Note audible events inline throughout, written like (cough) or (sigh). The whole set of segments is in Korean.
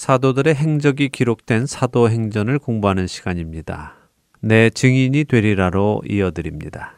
사도들의 행적이 기록된 사도행전을 공부하는 시간입니다. 내 증인이 되리라로 이어드립니다.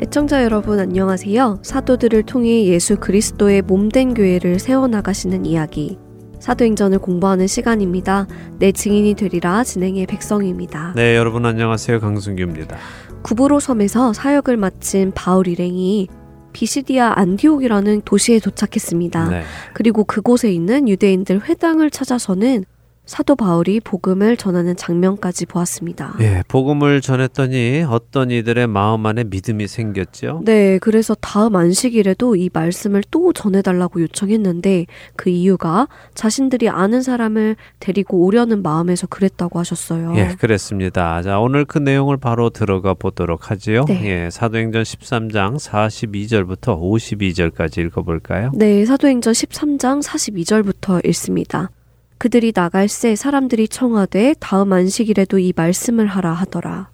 애청자 여러분 안녕하세요. 사도들을 통해 예수 그리스도의 몸된 교회를 세워나가시는 이야기 사도행전을 공부하는 시간입니다. 내 증인이 되리라 진행의 백성입니다. 네, 여러분 안녕하세요. 강승규입니다. 구브로 섬에서 사역을 마친 바울 일행이 비시디아 안디옥이라는 도시에 도착했습니다. 네. 그리고 그곳에 있는 유대인들 회당을 찾아서는 사도 바울이 복음을 전하는 장면까지 보았습니다. 예, 복음을 전했더니 어떤 이들의 마음 안에 믿음이 생겼죠? 네, 그래서 다음 안식일에도 이 말씀을 또 전해달라고 요청했는데 그 이유가 자신들이 아는 사람을 데리고 오려는 마음에서 그랬다고 하셨어요. 예, 그랬습니다. 자, 오늘 그 내용을 바로 들어가 보도록 하지요. 네. 예, 사도행전 13장 42절부터 52절까지 읽어볼까요? 네, 사도행전 13장 42절부터 읽습니다. 그들이 나갈 새 사람들이 청하되 다음 안식일에도 이 말씀을 하라 하더라.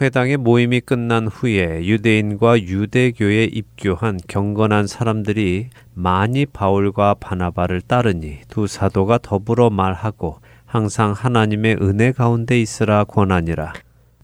회당의 모임이 끝난 후에 유대인과 유대교에 입교한 경건한 사람들이 많이 바울과 바나바를 따르니 두 사도가 더불어 말하고 항상 하나님의 은혜 가운데 있으라 권하니라.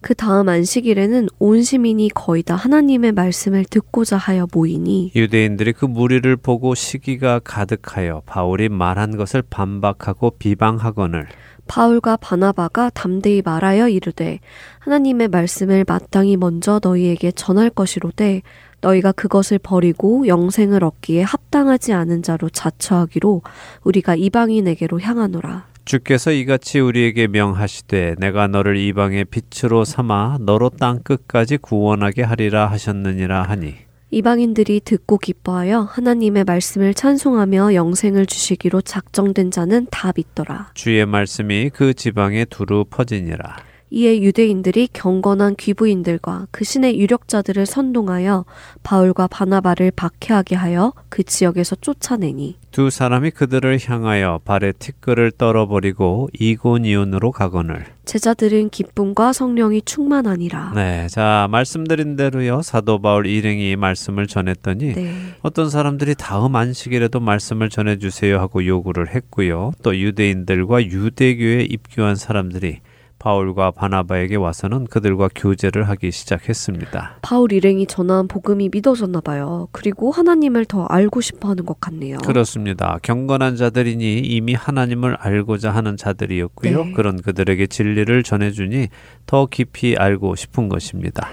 그 다음 안식일에는 온 시민이 거의 다 하나님의 말씀을 듣고자 하여 모이니 유대인들이 그 무리를 보고 시기가 가득하여 바울이 말한 것을 반박하고 비방하거늘 바울과 바나바가 담대히 말하여 이르되 하나님의 말씀을 마땅히 먼저 너희에게 전할 것이로되 너희가 그것을 버리고 영생을 얻기에 합당하지 않은 자로 자처하기로 우리가 이방인에게로 향하노라. 주께서 이같이 우리에게 명하시되 내가 너를 이방의 빛으로 삼아 너로 땅 끝까지 구원하게 하리라 하셨느니라 하니 이방인들이 듣고 기뻐하여 하나님의 말씀을 찬송하며 영생을 주시기로 작정된 자는 다 믿더라. 주의 말씀이 그 지방에 두루 퍼지니라. 이에 유대인들이 경건한 귀부인들과 그 신의 유력자들을 선동하여 바울과 바나바를 박해하게 하여 그 지역에서 쫓아내니 두 사람이 그들을 향하여 발에 티끌을 떨어버리고 이고니온으로 가거늘 제자들은 기쁨과 성령이 충만하니라. 네, 자 말씀드린 대로요 사도 바울 일행이 말씀을 전했더니 네. 어떤 사람들이 다음 안식일에도 말씀을 전해주세요 하고 요구를 했고요. 또 유대인들과 유대교에 입교한 사람들이 바울과 바나바에게 와서는 그들과 교제를 하기 시작했습니다. 바울 일행이 전한 복음이 믿어졌나 봐요. 그리고 하나님을 더 알고 싶어 하는 것 같네요. 그렇습니다. 경건한 자들이니 이미 하나님을 알고자 하는 자들이었고요. 네. 그런 그들에게 진리를 전해주니 더 깊이 알고 싶은 것입니다.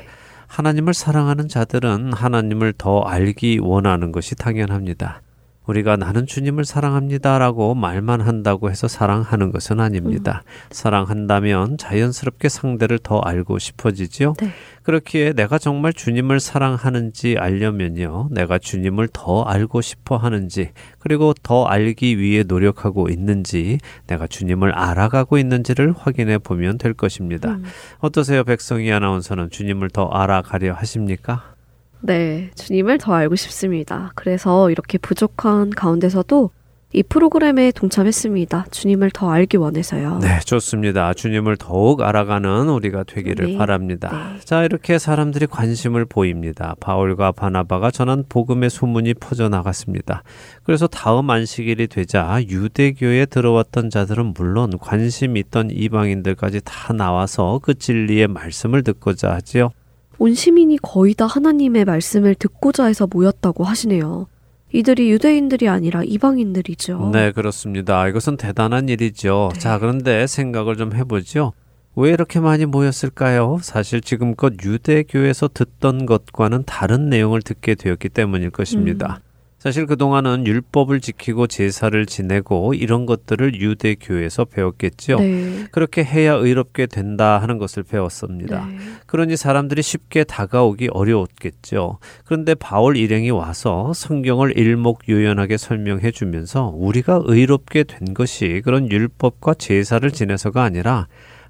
하나님을 사랑하는 자들은 하나님을 더 알기 원하는 것이 당연합니다. 우리가 나는 주님을 사랑합니다라고 말만 한다고 해서 사랑하는 것은 아닙니다. 음. 사랑한다면 자연스럽게 상대를 더 알고 싶어지지요. 네. 그렇기에 내가 정말 주님을 사랑하는지 알려면요. 내가 주님을 더 알고 싶어 하는지, 그리고 더 알기 위해 노력하고 있는지, 내가 주님을 알아가고 있는지를 확인해 보면 될 것입니다. 음. 어떠세요, 백성희 아나운서는 주님을 더 알아가려 하십니까? 네, 주님을 더 알고 싶습니다. 그래서 이렇게 부족한 가운데서도 이 프로그램에 동참했습니다. 주님을 더 알기 원해서요. 네, 좋습니다. 주님을 더욱 알아가는 우리가 되기를 네, 바랍니다. 네. 자, 이렇게 사람들이 관심을 보입니다. 바울과 바나바가 전한 복음의 소문이 퍼져나갔습니다. 그래서 다음 안식일이 되자 유대교에 들어왔던 자들은 물론 관심 있던 이방인들까지 다 나와서 그 진리의 말씀을 듣고자 하지요. 온 시민이 거의 다 하나님의 말씀을 듣고자 해서 모였다고 하시네요. 이들이 유대인들이 아니라 이방인들이죠. 네, 그렇습니다. 이것은 대단한 일이죠. 네. 자, 그런데 생각을 좀 해보죠. 왜 이렇게 많이 모였을까요? 사실 지금껏 유대교에서 듣던 것과는 다른 내용을 듣게 되었기 때문일 것입니다. 음. 사실 그동안은 율법을 지키고 제사를 지내고 이런 것들을 유대교에서 배웠겠죠. 네. 그렇게 해야 의롭게 된다 하는 것을 배웠습니다. 네. 그러니 사람들이 쉽게 다가오기 어려웠겠죠. 그런데 바울 일행이 와서 성경을 일목요연하게 설명해 주면서 우리가 의롭게 된 것이 그런 율법과 제사를 지내서가 아니라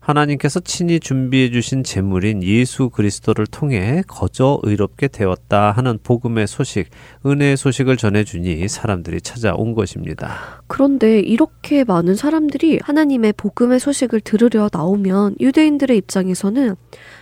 하나님께서 친히 준비해 주신 제물인 예수 그리스도를 통해 거저 의롭게 되었다 하는 복음의 소식, 은혜의 소식을 전해 주니 사람들이 찾아온 것입니다. 그런데 이렇게 많은 사람들이 하나님의 복음의 소식을 들으려 나오면 유대인들의 입장에서는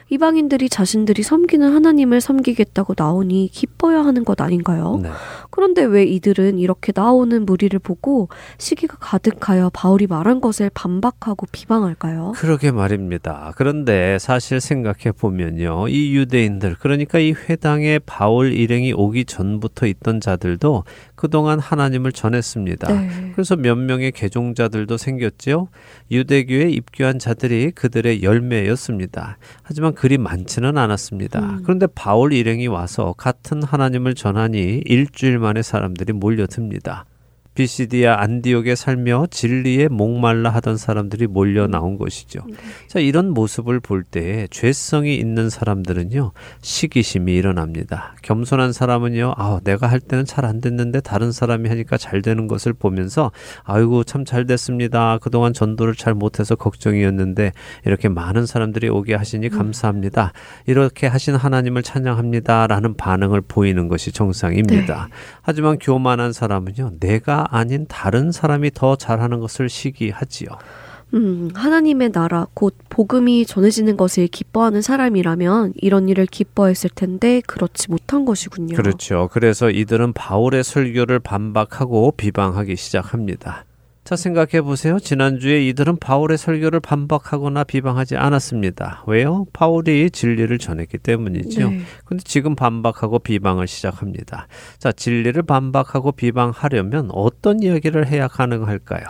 이방인들이 자신들이 섬기는 하나님을 섬기겠다고 나오니 기뻐야 하는 것 아닌가요? 네. 그런데 왜 이들은 이렇게 나오는 무리를 보고 시기가 가득하여 바울이 말한 것을 반박하고 비방할까요? 그러게 말입니다. 그런데 사실 생각해 보면요. 이 유대인들, 그러니까 이 회당에 바울 일행이 오기 전부터 있던 자들도 그동안 하나님을 전했습니다. 네. 그래서 몇 명의 개종자들도 생겼지요. 유대교에 입교한 자들이 그들의 열매였습니다. 하지만 그리 많지는 않았습니다. 음. 그런데 바울 일행이 와서 같은 하나님을 전하니 일주일 만에 사람들이 몰려듭니다. 비시디아 안디옥에 살며 진리에 목말라 하던 사람들이 몰려 나온 것이죠. 네. 자, 이런 모습을 볼 때 죄성이 있는 사람들은요, 시기심이 일어납니다. 겸손한 사람은요, 아, 내가 할 때는 잘 안 됐는데 다른 사람이 하니까 잘 되는 것을 보면서 아이고 참 잘 됐습니다. 그동안 전도를 잘 못해서 걱정이었는데 이렇게 많은 사람들이 오게 하시니 음. 감사합니다. 이렇게 하신 하나님을 찬양합니다라는 반응을 보이는 것이 정상입니다. 네. 하지만 교만한 사람은요, 내가 아닌 다른 사람이 더 잘하는 것을 시기하지요. 음, 하나님의 나라, 곧 복음이 전해지는 것을 기뻐하는 사람이라면 이런 일을 기뻐했을 텐데 그렇지 못한 것이군요. 그렇죠. 그래서 이들은 바울의 설교를 반박하고 비방하기 시작합니다. 자, 생각해 보세요. 지난주에 이들은 바울의 설교를 반박하거나 비방하지 않았습니다. 왜요? 바울이 진리를 전했기 때문이죠. 네. 근데 지금 반박하고 비방을 시작합니다. 자, 진리를 반박하고 비방하려면 어떤 이야기를 해야 가능할까요?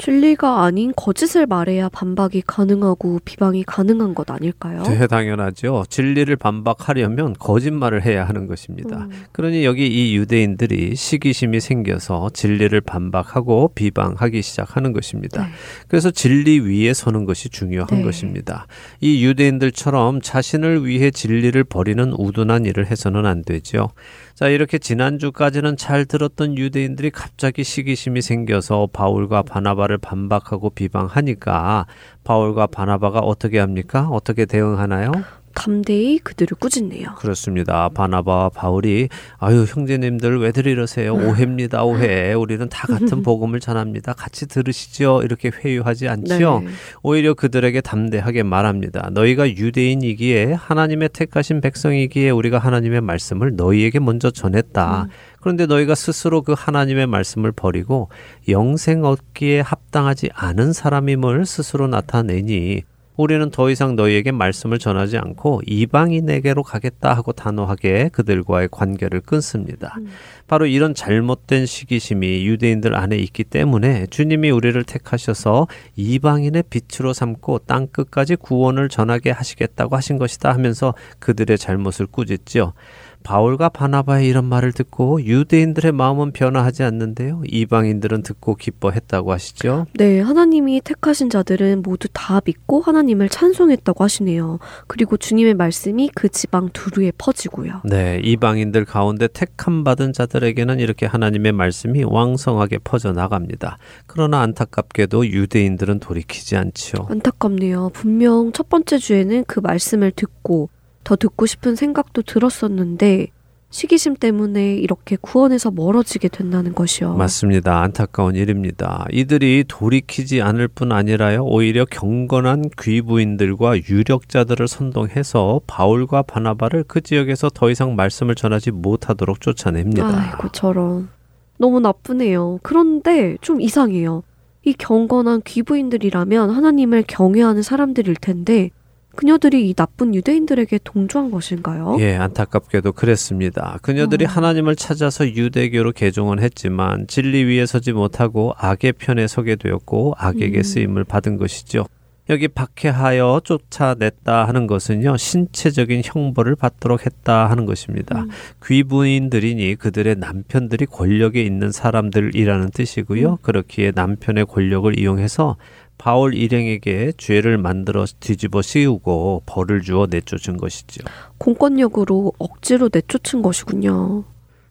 진리가 아닌 거짓을 말해야 반박이 가능하고 비방이 가능한 것 아닐까요? 네, 당연하죠. 진리를 반박하려면 거짓말을 해야 하는 것입니다. 음. 그러니 여기 이 유대인들이 시기심이 생겨서 진리를 반박하고 비방하기 시작하는 것입니다. 네. 그래서 진리 위에 서는 것이 중요한 네. 것입니다. 이 유대인들처럼 자신을 위해 진리를 버리는 우둔한 일을 해서는 안 되죠. 자, 이렇게 지난주까지는 잘 들었던 유대인들이 갑자기 시기심이 생겨서 바울과 바나바를 반박하고 비방하니까 바울과 바나바가 어떻게 합니까? 어떻게 대응하나요? 담대히 그들을 꾸짖네요. 그렇습니다. 바나바와 바울이 아유 형제님들 왜들 이러세요? 오해입니다. 오해. 우리는 다 같은 (laughs) 복음을 전합니다. 같이 들으시죠. 이렇게 회유하지 않지요. 네. 오히려 그들에게 담대하게 말합니다. 너희가 유대인이기에 하나님의 택하신 백성이기에 우리가 하나님의 말씀을 너희에게 먼저 전했다. 음. 그런데 너희가 스스로 그 하나님의 말씀을 버리고 영생 얻기에 합당하지 않은 사람임을 스스로 나타내니 우리는 더 이상 너희에게 말씀을 전하지 않고 이방인에게로 가겠다 하고 단호하게 그들과의 관계를 끊습니다. 음. 바로 이런 잘못된 시기심이 유대인들 안에 있기 때문에 주님이 우리를 택하셔서 이방인의 빛으로 삼고 땅 끝까지 구원을 전하게 하시겠다고 하신 것이다 하면서 그들의 잘못을 꾸짖지요. 바울과 바나바의 이런 말을 듣고 유대인들의 마음은 변화하지 않는데요. 이방인들은 듣고 기뻐했다고 하시죠. 네, 하나님이 택하신 자들은 모두 다 믿고 하나님을 찬송했다고 하시네요. 그리고 주님의 말씀이 그 지방 두루에 퍼지고요. 네, 이방인들 가운데 택함 받은 자들에게는 이렇게 하나님의 말씀이 왕성하게 퍼져 나갑니다. 그러나 안타깝게도 유대인들은 돌이키지 않지요. 안타깝네요. 분명 첫 번째 주에는 그 말씀을 듣고 더 듣고 싶은 생각도 들었었는데 시기심 때문에 이렇게 구원에서 멀어지게 된다는 것이요. 맞습니다. 안타까운 일입니다. 이들이 돌이키지 않을 뿐 아니라요. 오히려 경건한 귀부인들과 유력자들을 선동해서 바울과 바나바를 그 지역에서 더 이상 말씀을 전하지 못하도록 쫓아냅니다. 아이고 저런. 너무 나쁘네요. 그런데 좀 이상해요. 이 경건한 귀부인들이라면 하나님을 경외하는 사람들일 텐데 그녀들이 이 나쁜 유대인들에게 동조한 것인가요? 예, 안타깝게도 그랬습니다. 그녀들이 어. 하나님을 찾아서 유대교로 개종은 했지만 진리 위에 서지 못하고 악의 편에 서게 되었고 악에게 음. 쓰임을 받은 것이죠. 여기 박해하여 쫓아냈다 하는 것은요 신체적인 형벌을 받도록 했다 하는 것입니다. 음. 귀부인들이니 그들의 남편들이 권력에 있는 사람들이라는 뜻이고요. 음. 그렇기에 남편의 권력을 이용해서 바울 일행에게 죄를 만들어 뒤집어 씌우고 벌을 주어 내쫓은 것이죠. 공권력으로 억지로 내쫓은 것이군요.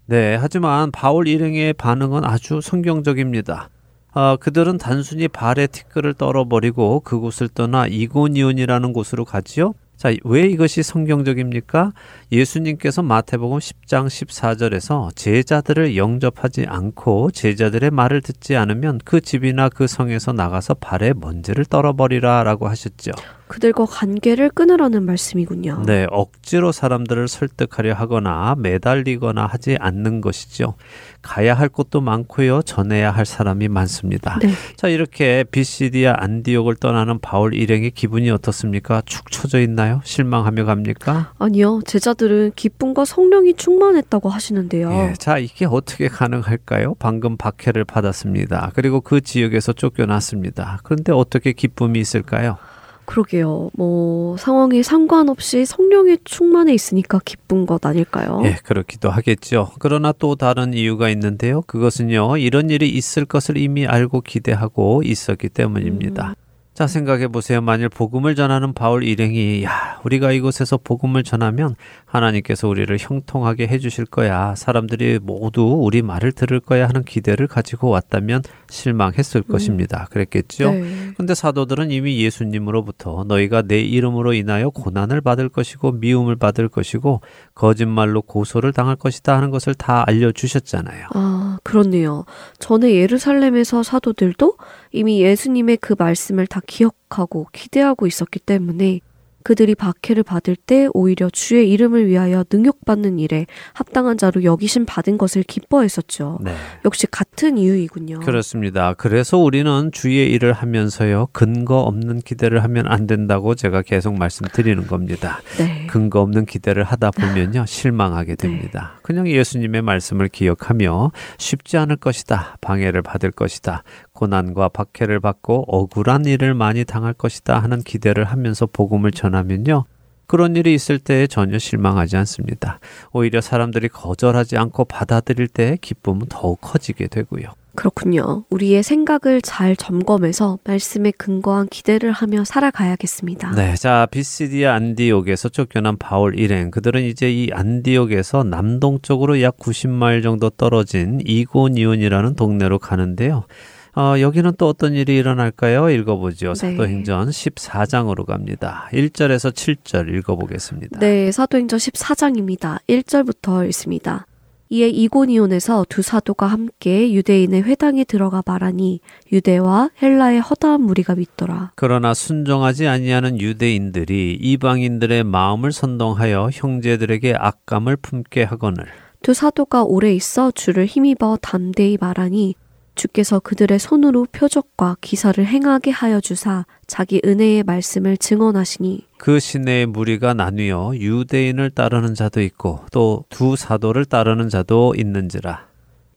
네, 하지만 바울 일행의 반응은 아주 성경적입니다. 어, 그들은 단순히 발에 티끌을 떨어버리고 그곳을 떠나 이고니온이라는 곳으로 가지요. 자, 왜 이것이 성경적입니까? 예수님께서 마태복음 10장 14절에서 제자들을 영접하지 않고 제자들의 말을 듣지 않으면 그 집이나 그 성에서 나가서 발에 먼지를 떨어버리라 라고 하셨죠. 그들과 관계를 끊으라는 말씀이군요. 네, 억지로 사람들을 설득하려 하거나 매달리거나 하지 않는 것이죠. 가야 할 곳도 많고요. 전해야 할 사람이 많습니다. 네. 자, 이렇게 비시디아 안디옥을 떠나는 바울 일행의 기분이 어떻습니까? 축 처져 있나요? 실망하며 갑니까? 아니요. 제자들은 기쁨과 성령이 충만했다고 하시는데요. 예, 자, 이게 어떻게 가능할까요? 방금 박해를 받았습니다. 그리고 그 지역에서 쫓겨났습니다. 그런데 어떻게 기쁨이 있을까요? 그러게요. 뭐 상황에 상관없이 성령의 충만해 있으니까 기쁜 것 아닐까요? 예, 그렇기도 하겠죠. 그러나 또 다른 이유가 있는데요. 그것은요, 이런 일이 있을 것을 이미 알고 기대하고 있었기 때문입니다. 음. 자, 생각해 보세요. 만일 복음을 전하는 바울 일행이 야, 우리가 이곳에서 복음을 전하면 하나님께서 우리를 형통하게 해 주실 거야. 사람들이 모두 우리 말을 들을 거야 하는 기대를 가지고 왔다면 실망했을 음. 것입니다. 그랬겠죠? 네. 근데 사도들은 이미 예수님으로부터 너희가 내 이름으로 인하여 고난을 받을 것이고 미움을 받을 것이고 거짓말로 고소를 당할 것이다 하는 것을 다 알려 주셨잖아요. 아, 그렇네요. 전에 예루살렘에서 사도들도 이미 예수님의 그 말씀을 다 기억하고 기대하고 있었기 때문에 그들이 박해를 받을 때 오히려 주의 이름을 위하여 능욕받는 일에 합당한 자로 여기심 받은 것을 기뻐했었죠. 네. 역시 같은 이유이군요. 그렇습니다. 그래서 우리는 주의 일을 하면서요 근거 없는 기대를 하면 안 된다고 제가 계속 말씀드리는 겁니다. 네. 근거 없는 기대를 하다 보면요 실망하게 네. 됩니다. 네. 그냥 예수님의 말씀을 기억하며 쉽지 않을 것이다, 방해를 받을 것이다, 고난과 박해를 받고 억울한 일을 많이 당할 것이다 하는 기대를 하면서 복음을 전하 면요. 그런 일이 있을 때 전혀 실망하지 않습니다. 오히려 사람들이 거절하지 않고 받아들일 때 기쁨은 더욱 커지게 되고요. 그렇군요. 우리의 생각을 잘 점검해서 말씀에 근거한 기대를 하며 살아가야겠습니다. 네, 자 비시디아 안디옥에서 쫓겨난 바울 일행 그들은 이제 이 안디옥에서 남동쪽으로 약 90마일 정도 떨어진 이고니온이라는 동네로 가는데요. 어, 여기는 또 어떤 일이 일어날까요? 읽어보죠. 네. 사도행전 14장으로 갑니다. 1절에서 7절 읽어보겠습니다. 네, 사도행전 14장입니다. 1절부터 읽습니다. 이에 이고니온에서 두 사도가 함께 유대인의 회당에 들어가 말하니 유대와 헬라의 허다한 무리가 믿더라. 그러나 순종하지 아니하는 유대인들이 이방인들의 마음을 선동하여 형제들에게 악감을 품게 하거늘 두 사도가 오래 있어 주를 힘입어 담대히 말하니 주께서 그들의 손으로 표적과 기사를 행하게 하여 주사 자기 은혜의 말씀을 증언하시니 그 시내의 무리가 나뉘어 유대인을 따르는 자도 있고 또 두 사도를 따르는 자도 있는지라.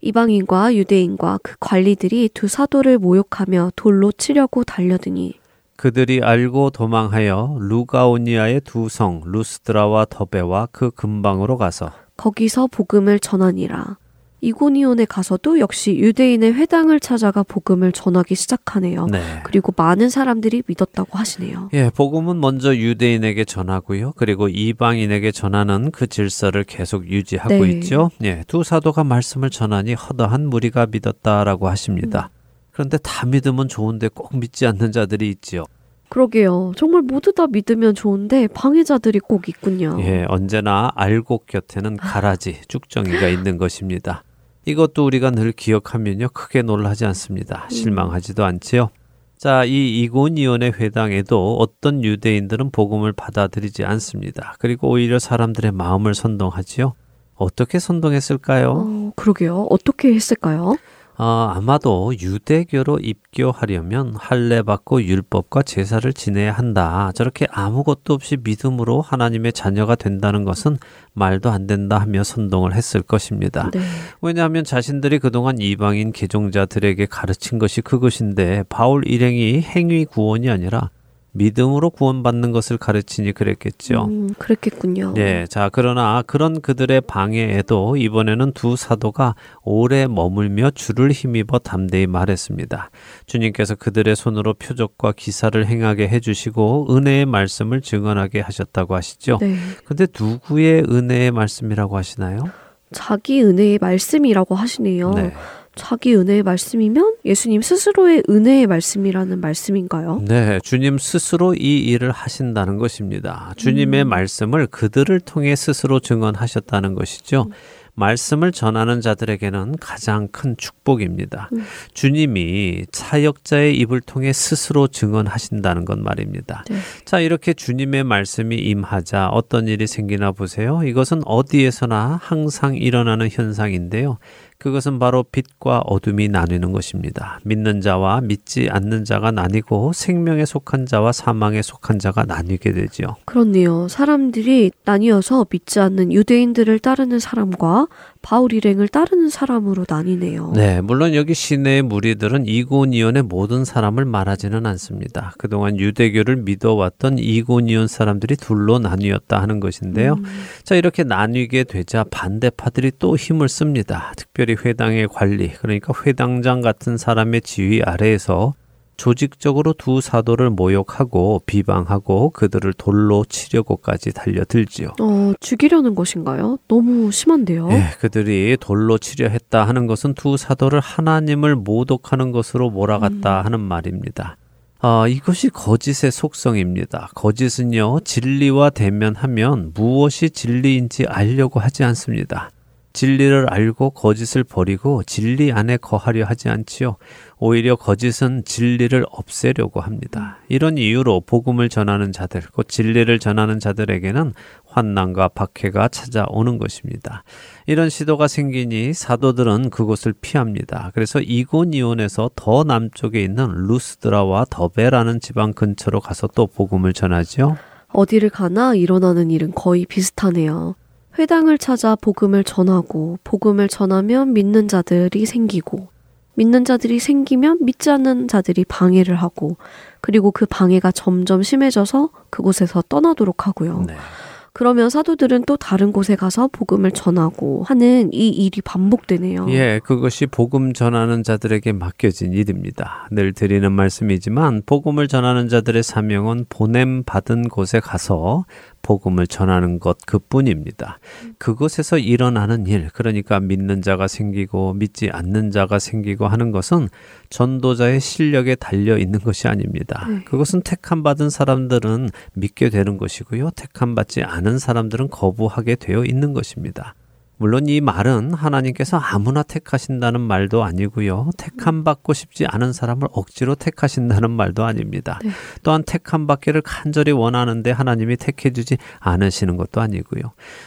이방인과 유대인과 그 관리들이 두 사도를 모욕하며 돌로 치려고 달려드니 그들이 알고 도망하여 루가오니아의 두 성 루스드라와 더베와 그 근방으로 가서 거기서 복음을 전하니라 이고니온에 가서도 역시 유대인의 회당을 찾아가 복음을 전하기 시작하네요. 네. 그리고 많은 사람들이 믿었다고 하시네요. 예, 복음은 먼저 유대인에게 전하고요. 그리고 이방인에게 전하는 그 질서를 계속 유지하고 네. 있죠. 예, 두 사도가 말씀을 전하니 허다한 무리가 믿었다라고 하십니다. 음. 그런데 다 믿으면 좋은데 꼭 믿지 않는 자들이 있지요. 그러게요. 정말 모두 다 믿으면 좋은데 방해자들이 꼭 있군요. 예, 언제나 알곡 곁에는 가라지, 쭉정이가 있는 것입니다. 이것도 우리가 늘 기억하면요. 크게 놀라지 않습니다. 음. 실망하지도 않지요. 자, 이 이고니온의 회당에도 어떤 유대인들은 복음을 받아들이지 않습니다. 그리고 오히려 사람들의 마음을 선동하지요. 어떻게 선동했을까요? 어, 그러게요. 어떻게 했을까요? 어, 아마도 유대교로 입교하려면 할례 받고 율법과 제사를 지내야 한다. 저렇게 아무것도 없이 믿음으로 하나님의 자녀가 된다는 것은 말도 안 된다 하며 선동을 했을 것입니다. 네. 왜냐하면 자신들이 그동안 이방인 개종자들에게 가르친 것이 그것인데 바울 일행이 행위 구원이 아니라 믿음으로 구원받는 것을 가르치니 그랬겠죠. 음, 그랬겠군요. 네, 자 그러나 그런 그들의 방해에도 이번에는 두 사도가 오래 머물며 주를 힘입어 담대히 말했습니다. 주님께서 그들의 손으로 표적과 기사를 행하게 해주시고 은혜의 말씀을 증언하게 하셨다고 하시죠. 네. 근데 누구의 은혜의 말씀이라고 하시나요? 자기 은혜의 말씀이라고 하시네요. 네. 자기 은혜의 말씀이면 예수님 스스로의 은혜의 말씀이라는 말씀인가요? 네, 주님 스스로 이 일을 하신다는 것입니다. 주님의 음. 말씀을 그들을 통해 스스로 증언하셨다는 것이죠. 음. 말씀을 전하는 자들에게는 가장 큰 축복입니다. 음. 주님이 사역자의 입을 통해 스스로 증언하신다는 것 말입니다. 네. 자, 이렇게 주님의 말씀이 임하자 어떤 일이 생기나 보세요. 이것은 어디에서나 항상 일어나는 현상인데요. 그것은 바로 빛과 어둠이 나뉘는 것입니다. 믿는 자와 믿지 않는 자가 나뉘고 생명에 속한 자와 사망에 속한 자가 나뉘게 되지요. 그렇네요. 사람들이 나뉘어서 믿지 않는 유대인들을 따르는 사람과 바울 일행을 따르는 사람으로 나뉘네요. 네, 물론 여기 시내의 무리들은 이고니온의 모든 사람을 말하지는 않습니다. 그동안 유대교를 믿어왔던 이고니온 사람들이 둘로 나뉘었다 하는 것인데요. 음. 자, 이렇게 나뉘게 되자 반대파들이 또 힘을 씁니다. 특별히 회당의 관리, 그러니까 회당장 같은 사람의 지휘 아래에서 조직적으로 두 사도를 모욕하고 비방하고 그들을 돌로 치려고까지 달려들지요. 어, 죽이려는 것인가요? 너무 심한데요. 네, 그들이 돌로 치려 했다 하는 것은 두 사도를 하나님을 모독하는 것으로 몰아갔다 음. 하는 말입니다. 아, 이것이 거짓의 속성입니다. 거짓은요, 진리와 대면하면 무엇이 진리인지 알려고 하지 않습니다. 진리를 알고 거짓을 버리고 진리 안에 거하려 하지 않지요. 오히려 거짓은 진리를 없애려고 합니다. 이런 이유로 복음을 전하는 자들, 곧 진리를 전하는 자들에게는 환난과 박해가 찾아오는 것입니다. 이런 시도가 생기니 사도들은 그곳을 피합니다. 그래서 이고니온에서 더 남쪽에 있는 루스드라와 더베라는 지방 근처로 가서 또 복음을 전하죠. 어디를 가나 일어나는 일은 거의 비슷하네요. 회당을 찾아 복음을 전하고 복음을 전하면 믿는 자들이 생기고 믿는 자들이 생기면 믿지 않는 자들이 방해를 하고 그리고 그 방해가 점점 심해져서 그곳에서 떠나도록 하고요. 네. 그러면 사도들은 또 다른 곳에 가서 복음을 전하고 하는 이 일이 반복되네요. 예, 그것이 복음 전하는 자들에게 맡겨진 일입니다. 늘 드리는 말씀이지만 복음을 전하는 자들의 사명은 보냄 받은 곳에 가서 복음을 전하는 것 그뿐입니다. 그것에서 일어나는 일, 그러니까 믿는 자가 생기고 믿지 않는 자가 생기고 하는 것은 전도자의 실력에 달려 있는 것이 아닙니다. 네. 그것은 택함 받은 사람들은 믿게 되는 것이고요. 택함 받지 않은 사람들은 거부하게 되어 있는 것입니다. 물론 이 말은 하나님께서 아무나 택하신다는 말도 아니고요. 택함 받고 싶지 않은 사람을 억지로 택하신다는 말도 아닙니다. 네. 또한 택함 받기를 간절히 원하는데 하나님이 택해 주지 않으시는 것도 아니고요.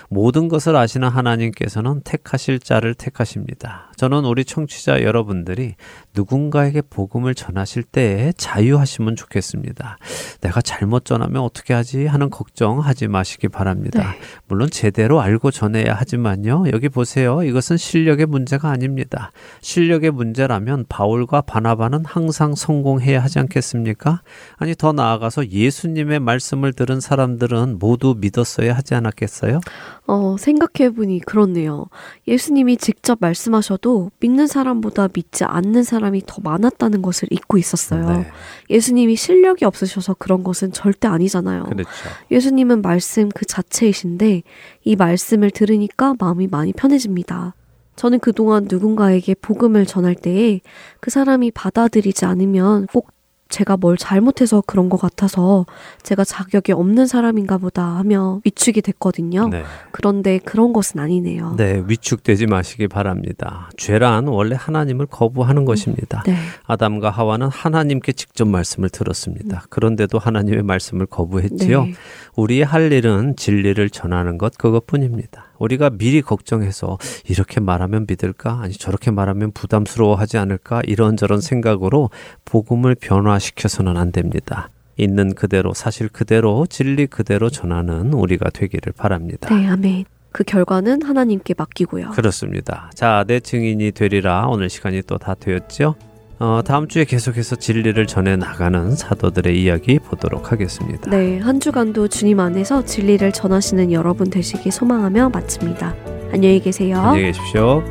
모든 것을 아시는 하나님께서는 택하실 자를 택하십니다. 저는 우리 청취자 여러분들이 누군가에게 복음을 전하실 때에 자유하시면 좋겠습니다. 내가 잘못 전하면 어떻게 하지 하는 걱정하지 마시기 바랍니다. 네. 물론 제대로 알고 전해야 하지만요. 여기 보세요. 이것은 실력의 문제가 아닙니다. 실력의 문제라면 바울과 바나바는 항상 성공해야 하지 않겠습니까? 아니 더 나아가서 예수님의 말씀을 들은 사람들은 모두 믿었어야 하지 않았겠어요? 어, 생각해보니 그렇네요. 예수님이 직접 말씀하셔도 믿는 사람보다 믿지 않는 사람이 더 많았다는 것을 잊고 있었어요. 네. 예수님이 실력이 없으셔서 그런 것은 절대 아니잖아요. 그렇죠. 예수님은 말씀 그 자체이신데 이 말씀을 들으니까 마음이 많이 편해집니다. 저는 그동안 누군가에게 복음을 전할 때에 그 사람이 받아들이지 않으면 꼭 제가 뭘 잘못해서 그런 것 같아서 제가 자격이 없는 사람인가 보다 하며 위축이 됐거든요. 네. 그런데 그런 것은 아니네요. 네, 위축되지 마시기 바랍니다. 죄란 원래 하나님을 거부하는 음, 것입니다. 네. 아담과 하와는 하나님께 직접 말씀을 들었습니다. 그런데도 하나님의 말씀을 거부했지요. 네. 우리의 할 일은 진리를 전하는 것 그것뿐입니다. 우리가 미리 걱정해서 이렇게 말하면 믿을까? 아니 저렇게 말하면 부담스러워하지 않을까? 이런저런 생각으로 복음을 변화시켜서는 안 됩니다. 있는 그대로 사실 그대로 진리 그대로 전하는 우리가 되기를 바랍니다. 네, 아멘. 그 결과는 하나님께 맡기고요. 그렇습니다. 자, 내 증인이 되리라. 오늘 시간이 또 다 되었죠? 어, 다음 주에 계속해서 진리를 전해 나가는 사도들의 이야기 보도록 하겠습니다. 네, 한 주간도 주님 안에서 진리를 전하시는 여러분 되시기 소망하며 마칩니다. 안녕히 계세요. 안녕히 계십시오.